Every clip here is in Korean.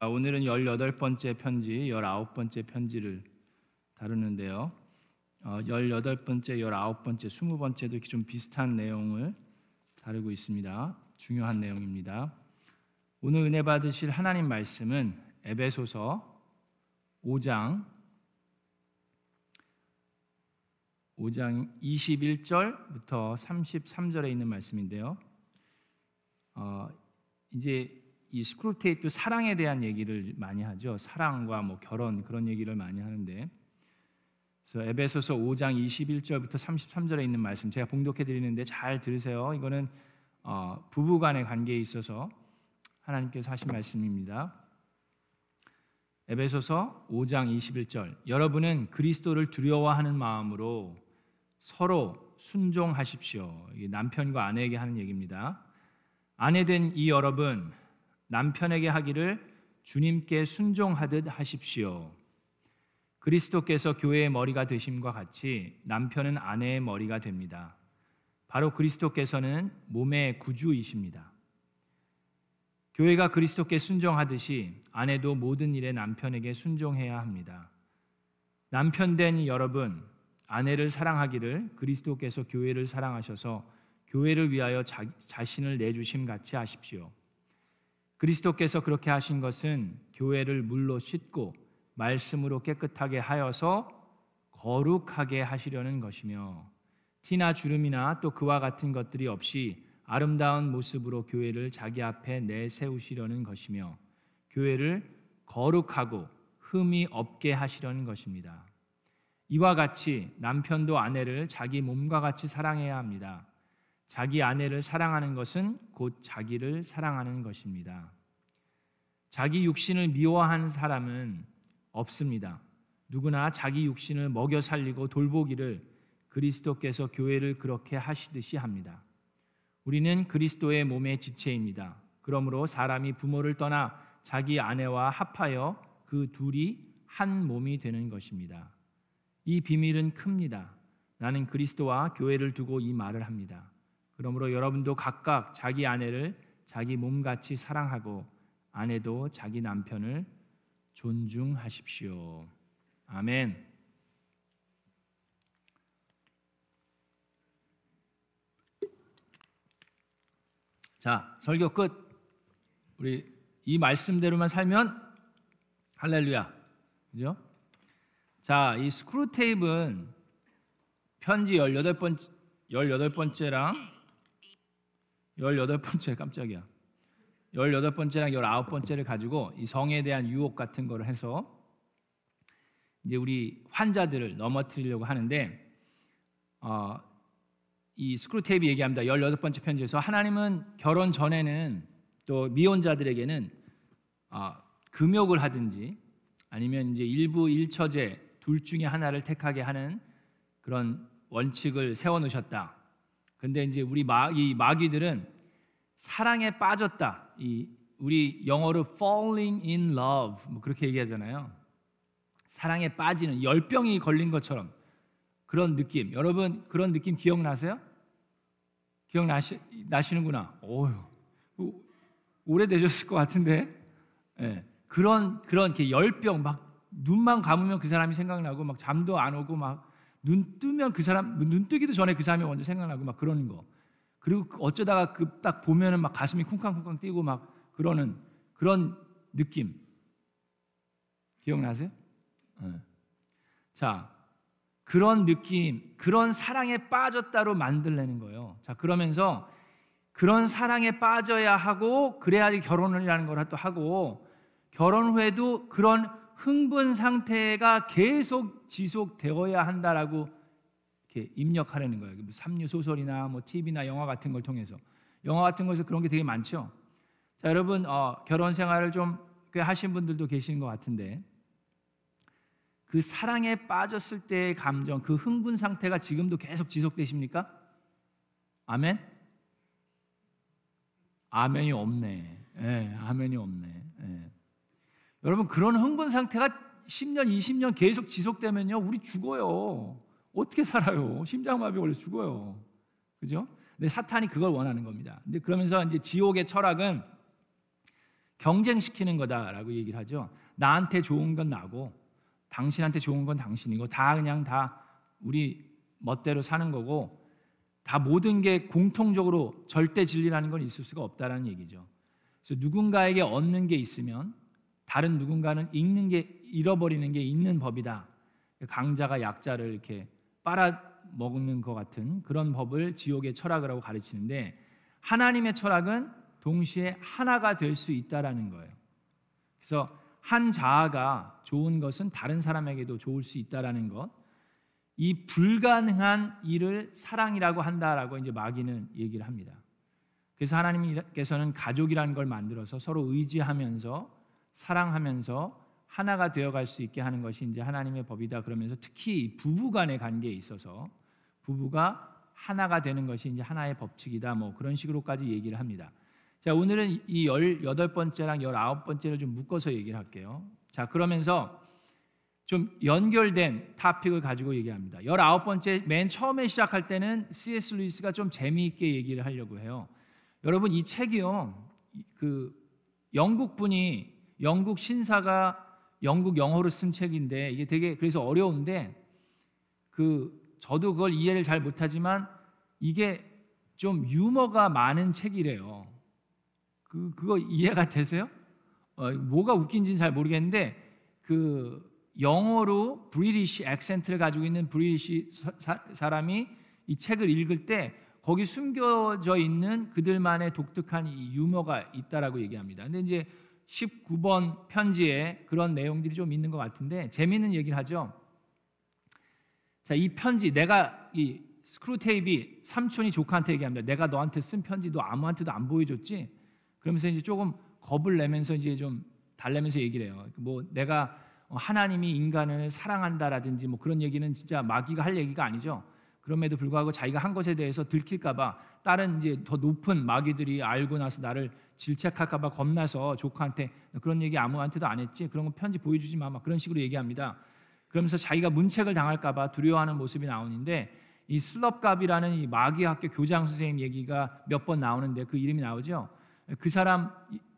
아, 오늘은 18번째 편지, 19번째 편지를 다루는데요. 어, 18번째, 19번째, 20번째도 이렇게 좀 비슷한 내용을 다루고 있습니다. 중요한 내용입니다. 오늘 은혜 받으실 하나님 말씀은 에베소서 5장 5장 21절부터 33절에 있는 말씀인데요. 어, 이제 이 스크루테이프 사랑에 대한 얘기를 많이 하죠. 사랑과 뭐 결혼 그런 얘기를 많이 하는데 그래서 에베소서 5장 21절부터 33절에 있는 말씀 제가 봉독해 드리는데 잘 들으세요. 이거는 어, 부부 간의 관계에 있어서 하나님께서 하신 말씀입니다. 에베소서 5장 21절 여러분은 그리스도를 두려워하는 마음으로 서로 순종하십시오. 남편과 아내에게 하는 얘기입니다. 아내 된 이 여러분 남편에게 하기를 주님께 순종하듯 하십시오. 그리스도께서 교회의 머리가 되심과 같이 남편은 아내의 머리가 됩니다. 바로 그리스도께서는 몸의 구주이십니다. 교회가 그리스도께 순종하듯이 아내도 모든 일에 남편에게 순종해야 합니다. 남편 된 여러분, 아내를 사랑하기를 그리스도께서 교회를 사랑하셔서 교회를 위하여 자, 자신을 내주심 같이 하십시오. 그리스도께서 그렇게 하신 것은 교회를 물로 씻고 말씀으로 깨끗하게 하여서 거룩하게 하시려는 것이며 티나 주름이나 또 그와 같은 것들이 없이 아름다운 모습으로 교회를 자기 앞에 내세우시려는 것이며 교회를 거룩하고 흠이 없게 하시려는 것입니다. 이와 같이 남편도 아내를 자기 몸과 같이 사랑해야 합니다. 자기 아내를 사랑하는 것은 곧 자기를 사랑하는 것입니다. 자기 육신을 미워한 사람은 없습니다. 누구나 자기 육신을 먹여 살리고 돌보기를 그리스도께서 교회를 그렇게 하시듯이 합니다. 우리는 그리스도의 몸의 지체입니다. 그러므로 사람이 부모를 떠나 자기 아내와 합하여 그 둘이 한 몸이 되는 것입니다. 이 비밀은 큽니다. 나는 그리스도와 교회를 두고 이 말을 합니다. 그러므로 여러분도 각각 자기 아내를 자기 몸같이 사랑하고 아내도 자기 남편을 존중하십시오. 아멘. 자, 설교 끝. 우리 이 말씀대로만 살면 할렐루야. 그죠? 자, 이 스크루 테이프는 편지 18번 18번째랑 18번째 깜짝이야. 18번째랑 19번째를 가지고 이 성에 대한 유혹 같은 거를 해서 이제 우리 환자들을 넘어뜨리려고 하는데 어, 이 스크루테이프 얘기합니다. 18번째 편지에서 하나님은 결혼 전에는 또 미혼자들에게는 어, 금욕을 하든지 아니면 이제 일부 일처제 둘 중에 하나를 택하게 하는 그런 원칙을 세워 놓으셨다. 근데 이제 우리 마, 이 마귀들은 사랑에 빠졌다. 이 우리 영어로 falling in love 뭐 그렇게 얘기하잖아요. 사랑에 빠지는 열병이 걸린 것처럼 그런 느낌. 여러분 그런 느낌 기억나세요? 기억나시 나시는구나. 오유 오래되셨을 것 같은데. 네. 그런 그런 이렇게 열병 막 눈만 감으면 그 사람이 생각나고 막 잠도 안 오고 막 눈 뜨면 그 사람 눈 뜨기도 전에 그 사람이 먼저 생각나고 막 그러는 거. 그리고 어쩌다가 그 딱 보면은 막 가슴이 쿵쾅쿵쾅 뛰고 막 그러는 그런 느낌 기억나세요? 네. 자 그런 느낌, 그런 사랑에 빠졌다로 만들려는 거예요. 자 그러면서 그런 사랑에 빠져야 하고 그래야지 결혼이라는 걸또 하고 결혼 후에도 그런 흥분 상태가 계속 지속되어야 한다라고 이렇게 입력하려는 거예요. 뭐 삼류 소설이나 뭐 TV나 영화 같은 걸 통해서 영화 같은 것에서 그런 게 되게 많죠. 자, 여러분 어, 결혼 생활을 좀 꽤 하신 분들도 계시는 것 같은데 그 사랑에 빠졌을 때의 감정, 그 흥분 상태가 지금도 계속 지속되십니까? 아멘? 아멘이 없네. 예, 아멘이 없네. 예. 여러분 그런 흥분 상태가 10년, 20년 계속 지속되면요, 우리 죽어요. 어떻게 살아요? 심장마비 걸려 죽어요. 그죠? 근데 사탄이 그걸 원하는 겁니다. 근데 그러면서 이제 지옥의 철학은 경쟁시키는 거다라고 얘기를 하죠. 나한테 좋은 건 나고 당신한테 좋은 건 당신이고 다 그냥 다 우리 멋대로 사는 거고 다 모든 게 공통적으로 절대 진리라는 건 있을 수가 없다라는 얘기죠. 그래서 누군가에게 얻는 게 있으면 다른 누군가는 잃는 게 잃어버리는 게 있는 법이다. 강자가 약자를 이렇게 빨아 먹는 것 같은 그런 법을 지옥의 철학이라고 가르치는데 하나님의 철학은 동시에 하나가 될 수 있다라는 거예요. 그래서 한 자아가 좋은 것은 다른 사람에게도 좋을 수 있다라는 것. 이 불가능한 일을 사랑이라고 한다라고 이제 마귀는 얘기를 합니다. 그래서 하나님께서는 가족이라는 걸 만들어서 서로 의지하면서 사랑하면서 하나가 되어 갈 수 있게 하는 것이 이제 하나님의 법이다 그러면서 특히 부부 간의 관계에 있어서 부부가 하나가 되는 것이 이제 하나의 법칙이다 뭐 그런 식으로까지 얘기를 합니다. 자, 오늘은 이 18번째랑 19번째를 좀 묶어서 얘기를 할게요. 자, 그러면서 좀 연결된 topic을 가지고 얘기합니다. 19번째 맨 처음에 시작할 때는 C.S. 루이스가 좀 재미있게 얘기를 하려고 해요. 여러분 이 책이요. 그 영국 분이 영국 신사가 영국 영어로 쓴 책인데 이게 되게 그래서 어려운데 그 저도 그걸 이해를 잘 못하지만 이게 좀 유머가 많은 책이래요. 그 그거 이해가 되세요? 어, 뭐가 웃긴지는 잘 모르겠는데 그 영어로 브리티시 액센트를 가지고 있는 브리티시 사람이 이 책을 읽을 때 거기 숨겨져 있는 그들만의 독특한 이 유머가 있다라고 얘기합니다. 근데 이제 19번 편지에 그런 내용들이 좀 있는 것 같은데 재미있는 얘기를 하죠. 자, 이 편지 내가 이 스크루테이프 삼촌이 조카한테 얘기합니다. 내가 너한테 쓴 편지 도 아무한테도 안 보여줬지? 그러면서 이제 조금 겁을 내면서 이제 좀 달래면서 얘기를 해요. 뭐 내가 하나님이 인간을 사랑한다라든지 뭐 그런 얘기는 진짜 마귀가 할 얘기가 아니죠. 그럼에도 불구하고 자기가 한 것에 대해서 들킬까봐 다른 이제 더 높은 마귀들이 알고 나서 나를 질책할까봐 겁나서 조카한테 그런 얘기 아무한테도 안 했지 그런 거 편지 보여주지 마 막 그런 식으로 얘기합니다. 그러면서 자기가 문책을 당할까봐 두려워하는 모습이 나오는데 이 슬럽갑이라는 이 마귀 학교 교장 선생님 얘기가 몇 번 나오는데 그 이름이 나오죠. 그 사람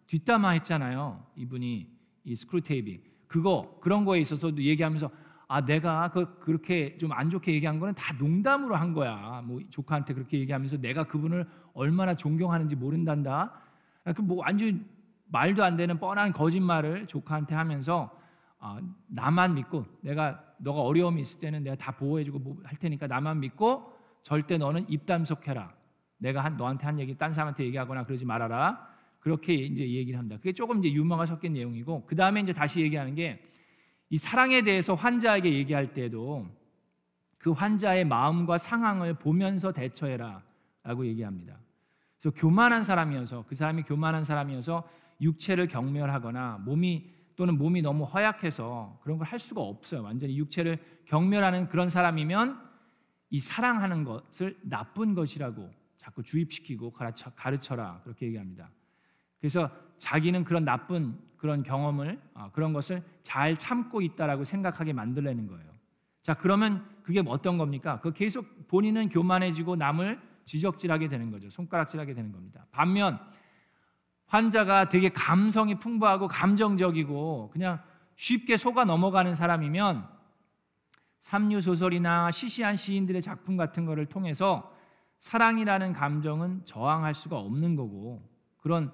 뒷담화 했잖아요. 이분이 이 스크루테이프 그거 그런 거에 있어서도 얘기하면서 아 내가 그 그렇게 좀 안 좋게 얘기한 거는 다 농담으로 한 거야. 뭐 조카한테 그렇게 얘기하면서 내가 그분을 얼마나 존경하는지 모른단다. 그뭐 완전 말도 안 되는 뻔한 거짓말을 조카한테 하면서 어, 나만 믿고 내가 너가 어려움이 있을 때는 내가 다 보호해주고 뭐 할 테니까 나만 믿고 절대 너는 입담속해라. 내가 한 너한테 한 얘기 딴 사람한테 얘기하거나 그러지 말아라. 그렇게 이제 얘기를 합니다. 그게 조금 이제 유머가 섞인 내용이고 그 다음에 이제 다시 얘기하는 게 이 사랑에 대해서 환자에게 얘기할 때도 그 환자의 마음과 상황을 보면서 대처해라라고 얘기합니다. 그래서 교만한 사람이어서 그 사람이 교만한 사람이어서 육체를 경멸하거나 몸이 또는 몸이 너무 허약해서 그런 걸 할 수가 없어요. 완전히 육체를 경멸하는 그런 사람이면 이 사랑하는 것을 나쁜 것이라고 자꾸 주입시키고 가르쳐, 가르쳐라 그렇게 얘기합니다. 그래서 자기는 그런 나쁜 그런 경험을 어, 그런 것을 잘 참고 있다라고 생각하게 만들려는 거예요. 자 그러면 그게 어떤 겁니까? 그 계속 본인은 교만해지고 남을 지적질하게 되는 거죠. 손가락질하게 되는 겁니다. 반면 환자가 되게 감성이 풍부하고 감정적이고 그냥 쉽게 속아 넘어가는 사람이면 삼류 소설이나 시시한 시인들의 작품 같은 거를 통해서 사랑이라는 감정은 저항할 수가 없는 거고 그런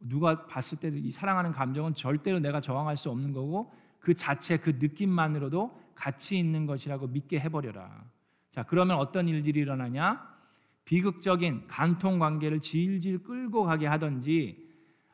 누가 봤을 때도 이 사랑하는 감정은 절대로 내가 저항할 수 없는 거고 그 자체 그 느낌만으로도 가치 있는 것이라고 믿게 해버려라. 자 그러면 어떤 일들이 일어나냐? 비극적인 간통 관계를 질질 끌고 가게 하든지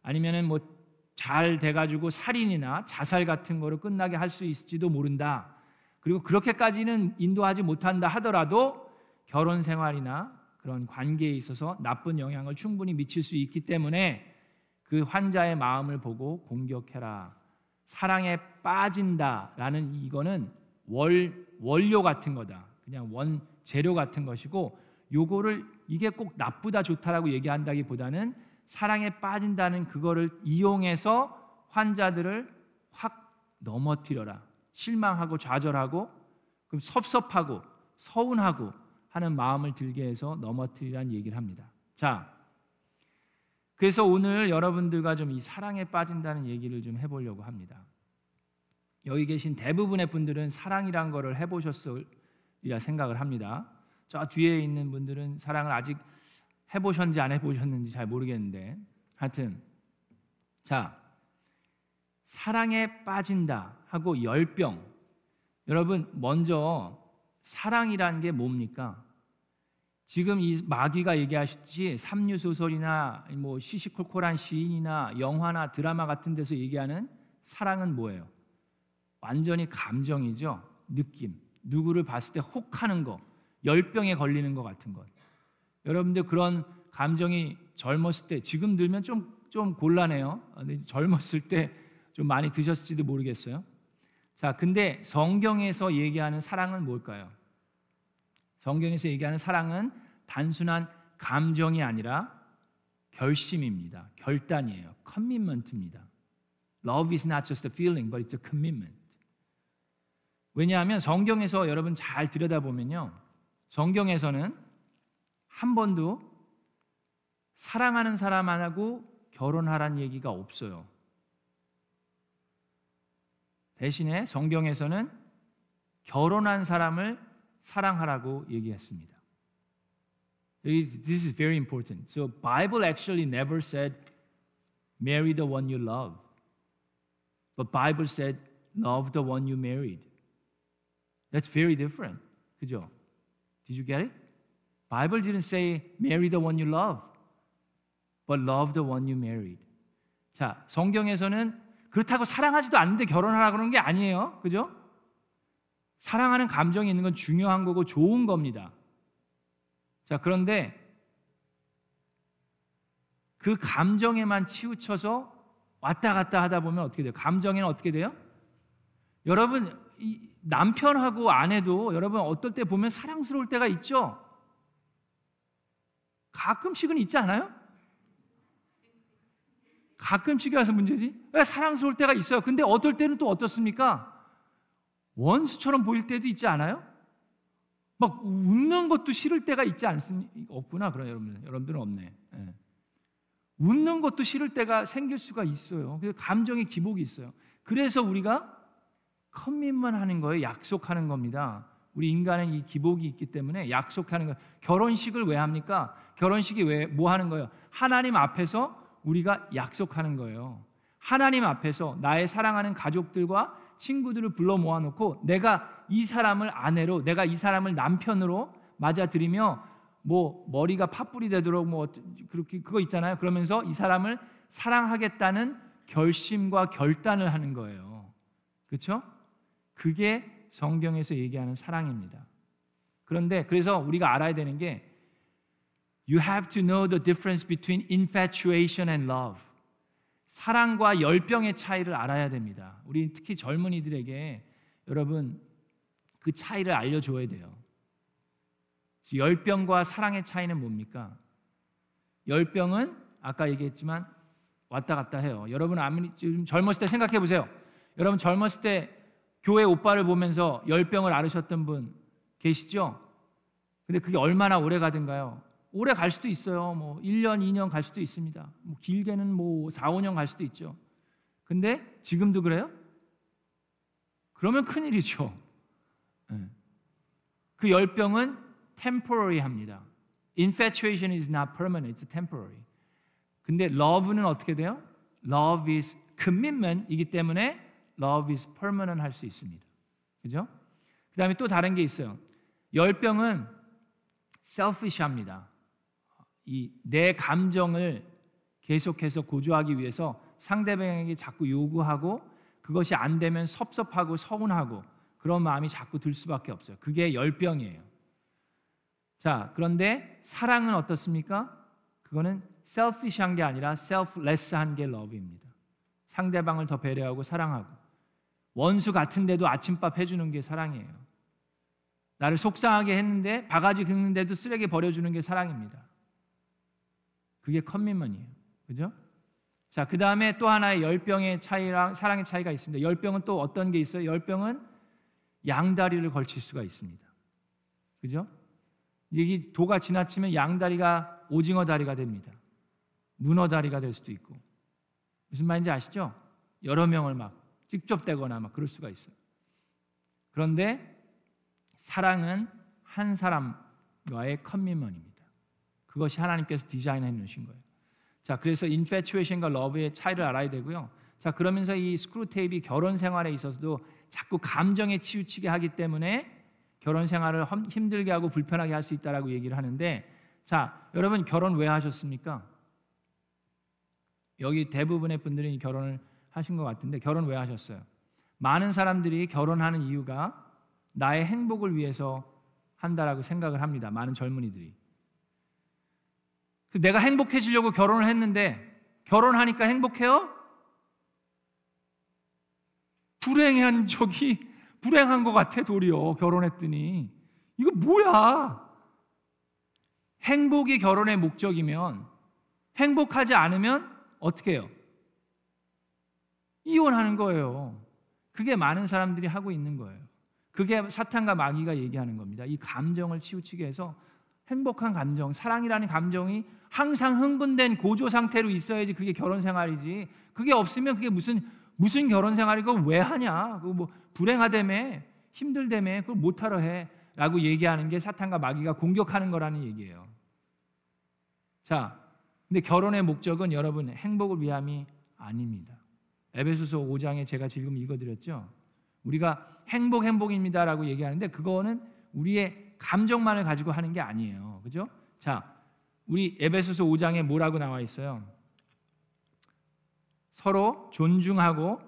아니면은 뭐 잘 돼가지고 살인이나 자살 같은 거로 끝나게 할 수 있을지도 모른다. 그리고 그렇게까지는 인도하지 못한다 하더라도 결혼 생활이나 그런 관계에 있어서 나쁜 영향을 충분히 미칠 수 있기 때문에 그 환자의 마음을 보고 공격해라. 사랑에 빠진다라는 이거는 월 원료 같은 거다. 그냥 원 재료 같은 것이고 요거를 이게 꼭 나쁘다 좋다라고 얘기한다기보다는 사랑에 빠진다는 그거를 이용해서 환자들을 확 넘어뜨려라. 실망하고 좌절하고 그럼 섭섭하고 서운하고 하는 마음을 들게 해서 넘어뜨리란 얘기를 합니다. 자, 그래서 오늘 여러분들과 좀 이 사랑에 빠진다는 얘기를 좀 해보려고 합니다. 여기 계신 대부분의 분들은 사랑이란 거를 해보셨으리라 생각을 합니다. 저 뒤에 있는 분들은 사랑을 아직 해보셨는지 안 해보셨는지 잘 모르겠는데 하여튼 자 사랑에 빠진다 하고 열병 여러분 먼저 사랑이라는 게 뭡니까? 지금 이 마귀가 얘기하셨듯이 삼류 소설이나 뭐 시시콜콜한 시인이나 영화나 드라마 같은 데서 얘기하는 사랑은 뭐예요? 완전히 감정이죠. 느낌. 누구를 봤을 때 혹하는 거, 열병에 걸리는 것 같은 것. 여러분들 그런 감정이 젊었을 때 지금 들면 좀 좀 곤란해요. 젊었을 때 좀 많이 드셨을지도 모르겠어요. 자, 근데 성경에서 얘기하는 사랑은 뭘까요? 성경에서 얘기하는 사랑은 단순한 감정이 아니라 결심입니다. 결단이에요. commitment입니다. Love is not just a feeling, but it's a commitment. 왜냐하면 성경에서 여러분 잘 들여다보면요. 성경에서는 한 번도 사랑하는 사람 안 하고 결혼하라는 얘기가 없어요. 대신에 성경에서는 결혼한 사람을 사랑하라고 얘기했습니다. This is very important. So Bible actually never said marry the one you love. But Bible said love the one you married. That's very different. 그죠? Did you get it? Bible didn't say marry the one you love, but love the one you married. 자, 성경에서는 그렇다고 사랑하지도 않는데 결혼하라 그러는 게 아니에요. 그죠? 사랑하는 감정이 있는 건 중요한 거고 좋은 겁니다. 자, 그런데 그 감정에만 치우쳐서 왔다 갔다 하다 보면 어떻게 돼요? 감정에는 어떻게 돼요? 여러분 남편하고 아내도 여러분 어떨 때 보면 사랑스러울 때가 있죠. 가끔씩은 있지 않아요? 가끔씩이라서 문제지. 왜 사랑스러울 때가 있어요. 근데 어떨 때는 또 어떻습니까? 원수처럼 보일 때도 있지 않아요? 막 웃는 것도 싫을 때가 있지 않습니까? 없구나. 그럼 여러분, 여러분들은 없네. 네. 웃는 것도 싫을 때가 생길 수가 있어요. 그래서 감정의 기복이 있어요. 그래서 우리가 커밋만 하는 거예요. 약속하는 겁니다. 우리 인간은 이 기복이 있기 때문에 약속하는 거. 결혼식을 왜 합니까? 결혼식이 왜 뭐 하는 거예요? 하나님 앞에서 우리가 약속하는 거예요. 하나님 앞에서 나의 사랑하는 가족들과 친구들을 불러 모아놓고 내가 이 사람을 아내로, 내가 이 사람을 남편으로 맞아들이며 뭐 머리가 팥불이 되도록 뭐 그렇게 그거 있잖아요. 그러면서 이 사람을 사랑하겠다는 결심과 결단을 하는 거예요. 그렇죠? 그게 성경에서 얘기하는 사랑입니다. 그런데 그래서 우리가 알아야 되는 게 You have to know the difference between infatuation and love. 사랑과 열병의 차이를 알아야 됩니다. 우리 특히 젊은이들에게 여러분 그 차이를 알려줘야 돼요. 열병과 사랑의 차이는 뭡니까? 열병은 아까 얘기했지만 왔다 갔다 해요. 여러분 아무리 좀 젊었을 때 생각해 보세요. 여러분 젊었을 때 교회 오빠를 보면서 열병을 앓으셨던 분 계시죠? 근데 그게 얼마나 오래 가든가요? 오래 갈 수도 있어요. 뭐 1년, 2년 갈 수도 있습니다. 뭐 길게는 뭐 4, 5년 갈 수도 있죠. 근데 지금도 그래요? 그러면 큰일이죠. 네. 그 열병은 temporary 합니다. Infatuation is not permanent, it's temporary. 근데 love는 어떻게 돼요? Love is commitment이기 때문에 love is permanent 할 수 있습니다. 그죠? 그 다음에 또 다른 게 있어요. 열병은 selfish합니다. 이 내 감정을 계속해서 고조하기 위해서 상대방에게 자꾸 요구하고 그것이 안 되면 섭섭하고 서운하고 그런 마음이 자꾸 들 수밖에 없어요. 그게 열병이에요. 자, 그런데 사랑은 어떻습니까? 그거는 selfish한 게 아니라 selfless한 게 love입니다. 상대방을 더 배려하고 사랑하고 원수 같은데도 아침밥 해주는 게 사랑이에요. 나를 속상하게 했는데 바가지 긁는데도 쓰레기 버려주는 게 사랑입니다. 그게 컨밋먼이에요. 그죠? 자, 그 다음에 또 하나의 열병의 차이랑 사랑의 차이가 있습니다. 열병은 또 어떤 게 있어요? 열병은 양다리를 걸칠 수가 있습니다. 그죠? 여기 도가 지나치면 양다리가 오징어 다리가 됩니다. 문어 다리가 될 수도 있고 무슨 말인지 아시죠? 여러 명을 막 집적대거나 막 그럴 수가 있어요. 그런데 사랑은 한 사람과의 commitment입니다. 그것이 하나님께서 디자인해 놓으신 거예요. 자, 그래서 infatuation과 love의 차이를 알아야 되고요. 자, 그러면서 이 스크루테이프 결혼 생활에 있어서도 자꾸 감정에 치우치게 하기 때문에 결혼 생활을 힘들게 하고 불편하게 할 수 있다라고 얘기를 하는데 자, 여러분 결혼 왜 하셨습니까? 여기 대부분의 분들이 결혼을 하신 것 같은데 결혼 왜 하셨어요? 많은 사람들이 결혼하는 이유가 나의 행복을 위해서 한다라고 생각을 합니다. 많은 젊은이들이. 내가 행복해지려고 결혼을 했는데 결혼하니까 행복해요? 불행한 적이 불행한 것 같아 도리어 결혼했더니 이거 뭐야? 행복이 결혼의 목적이면 행복하지 않으면 어떻게 해요? 이혼하는 거예요. 그게 많은 사람들이 하고 있는 거예요. 그게 사탄과 마귀가 얘기하는 겁니다. 이 감정을 치우치게 해서 행복한 감정, 사랑이라는 감정이 항상 흥분된 고조 상태로 있어야지 그게 결혼 생활이지. 그게 없으면 그게 무슨 무슨 결혼 생활이고 왜 하냐? 그거 뭐 불행하다며 힘들다며 그걸 못 하러 해라고 얘기하는 게 사탄과 마귀가 공격하는 거라는 얘기예요. 자, 근데 결혼의 목적은 여러분 행복을 위함이 아닙니다. 에베소서 5장에 제가 지금 읽어드렸죠. 우리가 행복 행복입니다라고 얘기하는데 그거는 우리의 감정만을 가지고 하는 게 아니에요. 그죠? 자, 우리 에베소서 5장에 뭐라고 나와 있어요? 서로 존중하고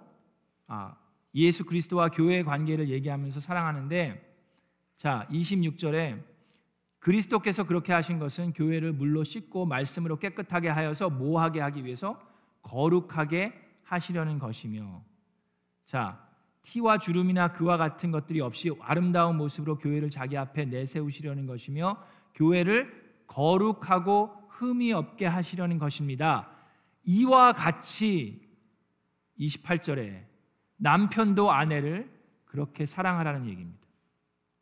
아, 예수 그리스도와 교회의 관계를 얘기하면서 사랑하는데 자, 26절에 그리스도께서 그렇게 하신 것은 교회를 물로 씻고 말씀으로 깨끗하게 하여서 모하게 하기 위해서 거룩하게 하시려는 것이며 자, 티와 주름이나 그와 같은 것들이 없이 아름다운 모습으로 교회를 자기 앞에 내세우시려는 것이며 교회를 거룩하고 흠이 없게 하시려는 것입니다. 이와 같이 28절에 남편도 아내를 그렇게 사랑하라는 얘기입니다.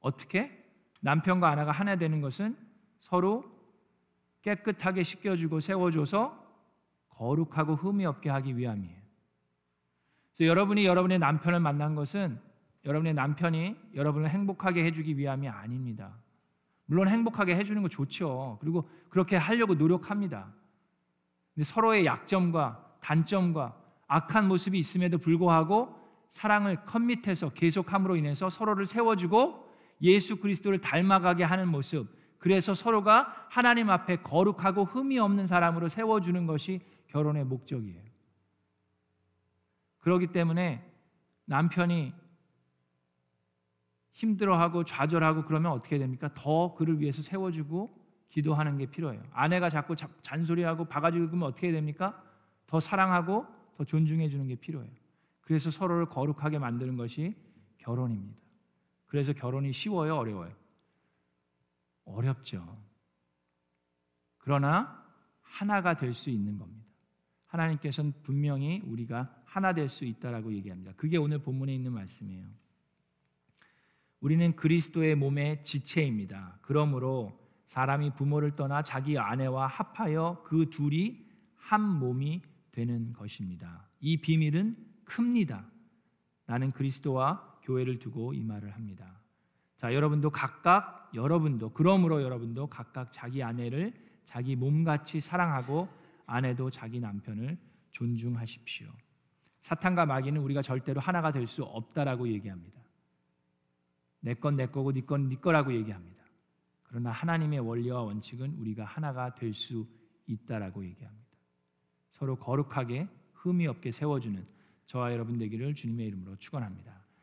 어떻게? 남편과 아내가 하나 되는 것은 서로 깨끗하게 씻겨주고 세워줘서 거룩하고 흠이 없게 하기 위함이에요. 여러분이 여러분의 남편을 만난 것은 여러분의 남편이 여러분을 행복하게 해주기 위함이 아닙니다. 물론 행복하게 해주는 거 좋죠. 그리고 그렇게 하려고 노력합니다. 근데 서로의 약점과 단점과 악한 모습이 있음에도 불구하고 사랑을 컴밋해서 계속함으로 인해서 서로를 세워주고 예수 그리스도를 닮아가게 하는 모습. 그래서 서로가 하나님 앞에 거룩하고 흠이 없는 사람으로 세워주는 것이 결혼의 목적이에요. 그렇기 때문에 남편이 힘들어하고 좌절하고 그러면 어떻게 됩니까? 더 그를 위해서 세워주고 기도하는 게 필요해요. 아내가 자꾸 잔소리하고 바가지고 그러면 어떻게 됩니까? 더 사랑하고 더 존중해 주는 게 필요해요. 그래서 서로를 거룩하게 만드는 것이 결혼입니다. 그래서 결혼이 쉬워요, 어려워요? 어렵죠. 그러나 하나가 될 수 있는 겁니다. 하나님께서는 분명히 우리가 하나 될 수 있다라고 얘기합니다. 그게 오늘 본문에 있는 말씀이에요. 우리는 그리스도의 몸의 지체입니다. 그러므로 사람이 부모를 떠나 자기 아내와 합하여 그 둘이 한 몸이 되는 것입니다. 이 비밀은 큽니다. 나는 그리스도와 교회를 두고 이 말을 합니다. 자, 여러분도 각각 여러분도 그러므로 여러분도 각각 자기 아내를 자기 몸같이 사랑하고 아내도 자기 남편을 존중하십시오. 사탄과 마귀는 우리가 절대로 하나가 될 수 없다라고 얘기합니다. 내 건 내 거고 네 건 네 거라고 얘기합니다. 그러나 하나님의 원리와 원칙은 우리가 하나가 될 수 있다라고 얘기합니다. 서로 거룩하게 흠이 없게 세워주는 저와 여러분 되기를 주님의 이름으로 축원합니다.